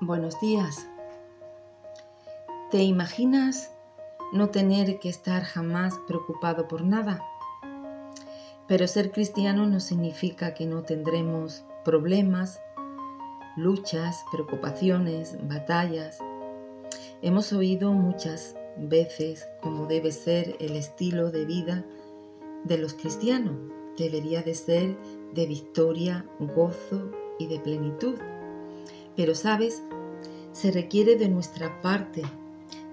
Buenos días. ¿Te imaginas no tener que estar jamás preocupado por nada? Pero ser cristiano no significa que no tendremos problemas, luchas, preocupaciones, batallas. Hemos oído muchas veces cómo debe ser el estilo de vida de los cristianos. Debería de ser de victoria, gozo y de plenitud. Pero sabes, se requiere de nuestra parte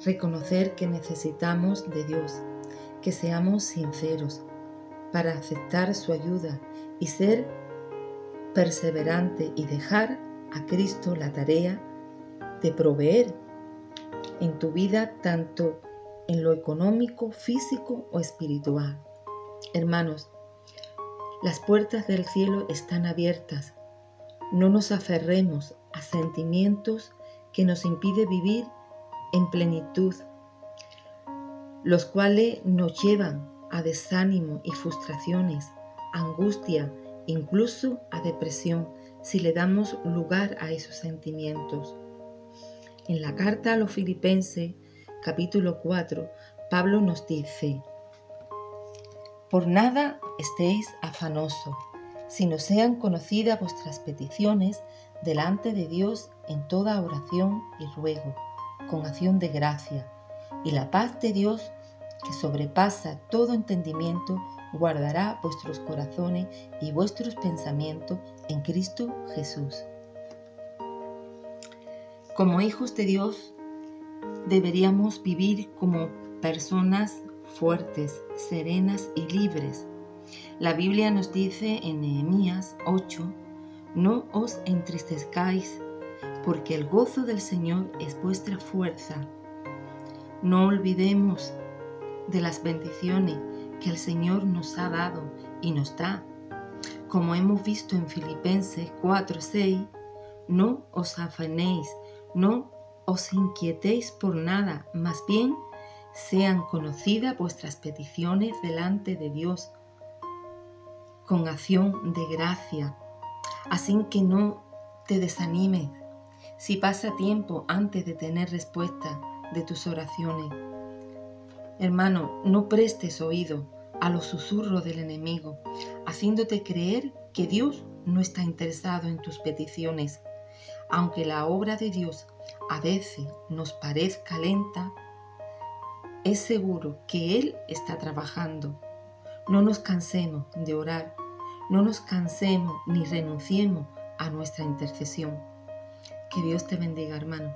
reconocer que necesitamos de Dios, que seamos sinceros para aceptar su ayuda y ser perseverante y dejar a Cristo la tarea de proveer en tu vida tanto en lo económico, físico o espiritual. Hermanos, las puertas del cielo están abiertas. No nos aferremos a sentimientos que nos impide vivir en plenitud, los cuales nos llevan a desánimo y frustraciones, angustia, incluso a depresión, si le damos lugar a esos sentimientos. En la carta a los filipenses, capítulo 4, Pablo nos dice, Por nada estéis afanosos, sino sean conocidas vuestras peticiones delante de Dios en toda oración y ruego, con acción de gracia, y la paz de Dios, que sobrepasa todo entendimiento, guardará vuestros corazones y vuestros pensamientos en Cristo Jesús. Como hijos de Dios, deberíamos vivir como personas fuertes, serenas y libres. La Biblia nos dice en Nehemías 8, no os entristezcáis, porque el gozo del Señor es vuestra fuerza. No olvidemos de las bendiciones que el Señor nos ha dado y nos da. Como hemos visto en Filipenses 4:6, no os afanéis, no os inquietéis por nada, más bien sean conocidas vuestras peticiones delante de Dios con acción de gracia Así que no te desanimes si pasa tiempo antes de tener respuesta de tus oraciones. Hermano, no prestes oído a los susurros del enemigo, haciéndote creer que Dios no está interesado en tus peticiones. Aunque la obra de Dios a veces nos parezca lenta, es seguro que Él está trabajando. No nos cansemos de orar no nos cansemos ni renunciemos a nuestra intercesión. Que Dios te bendiga, hermano.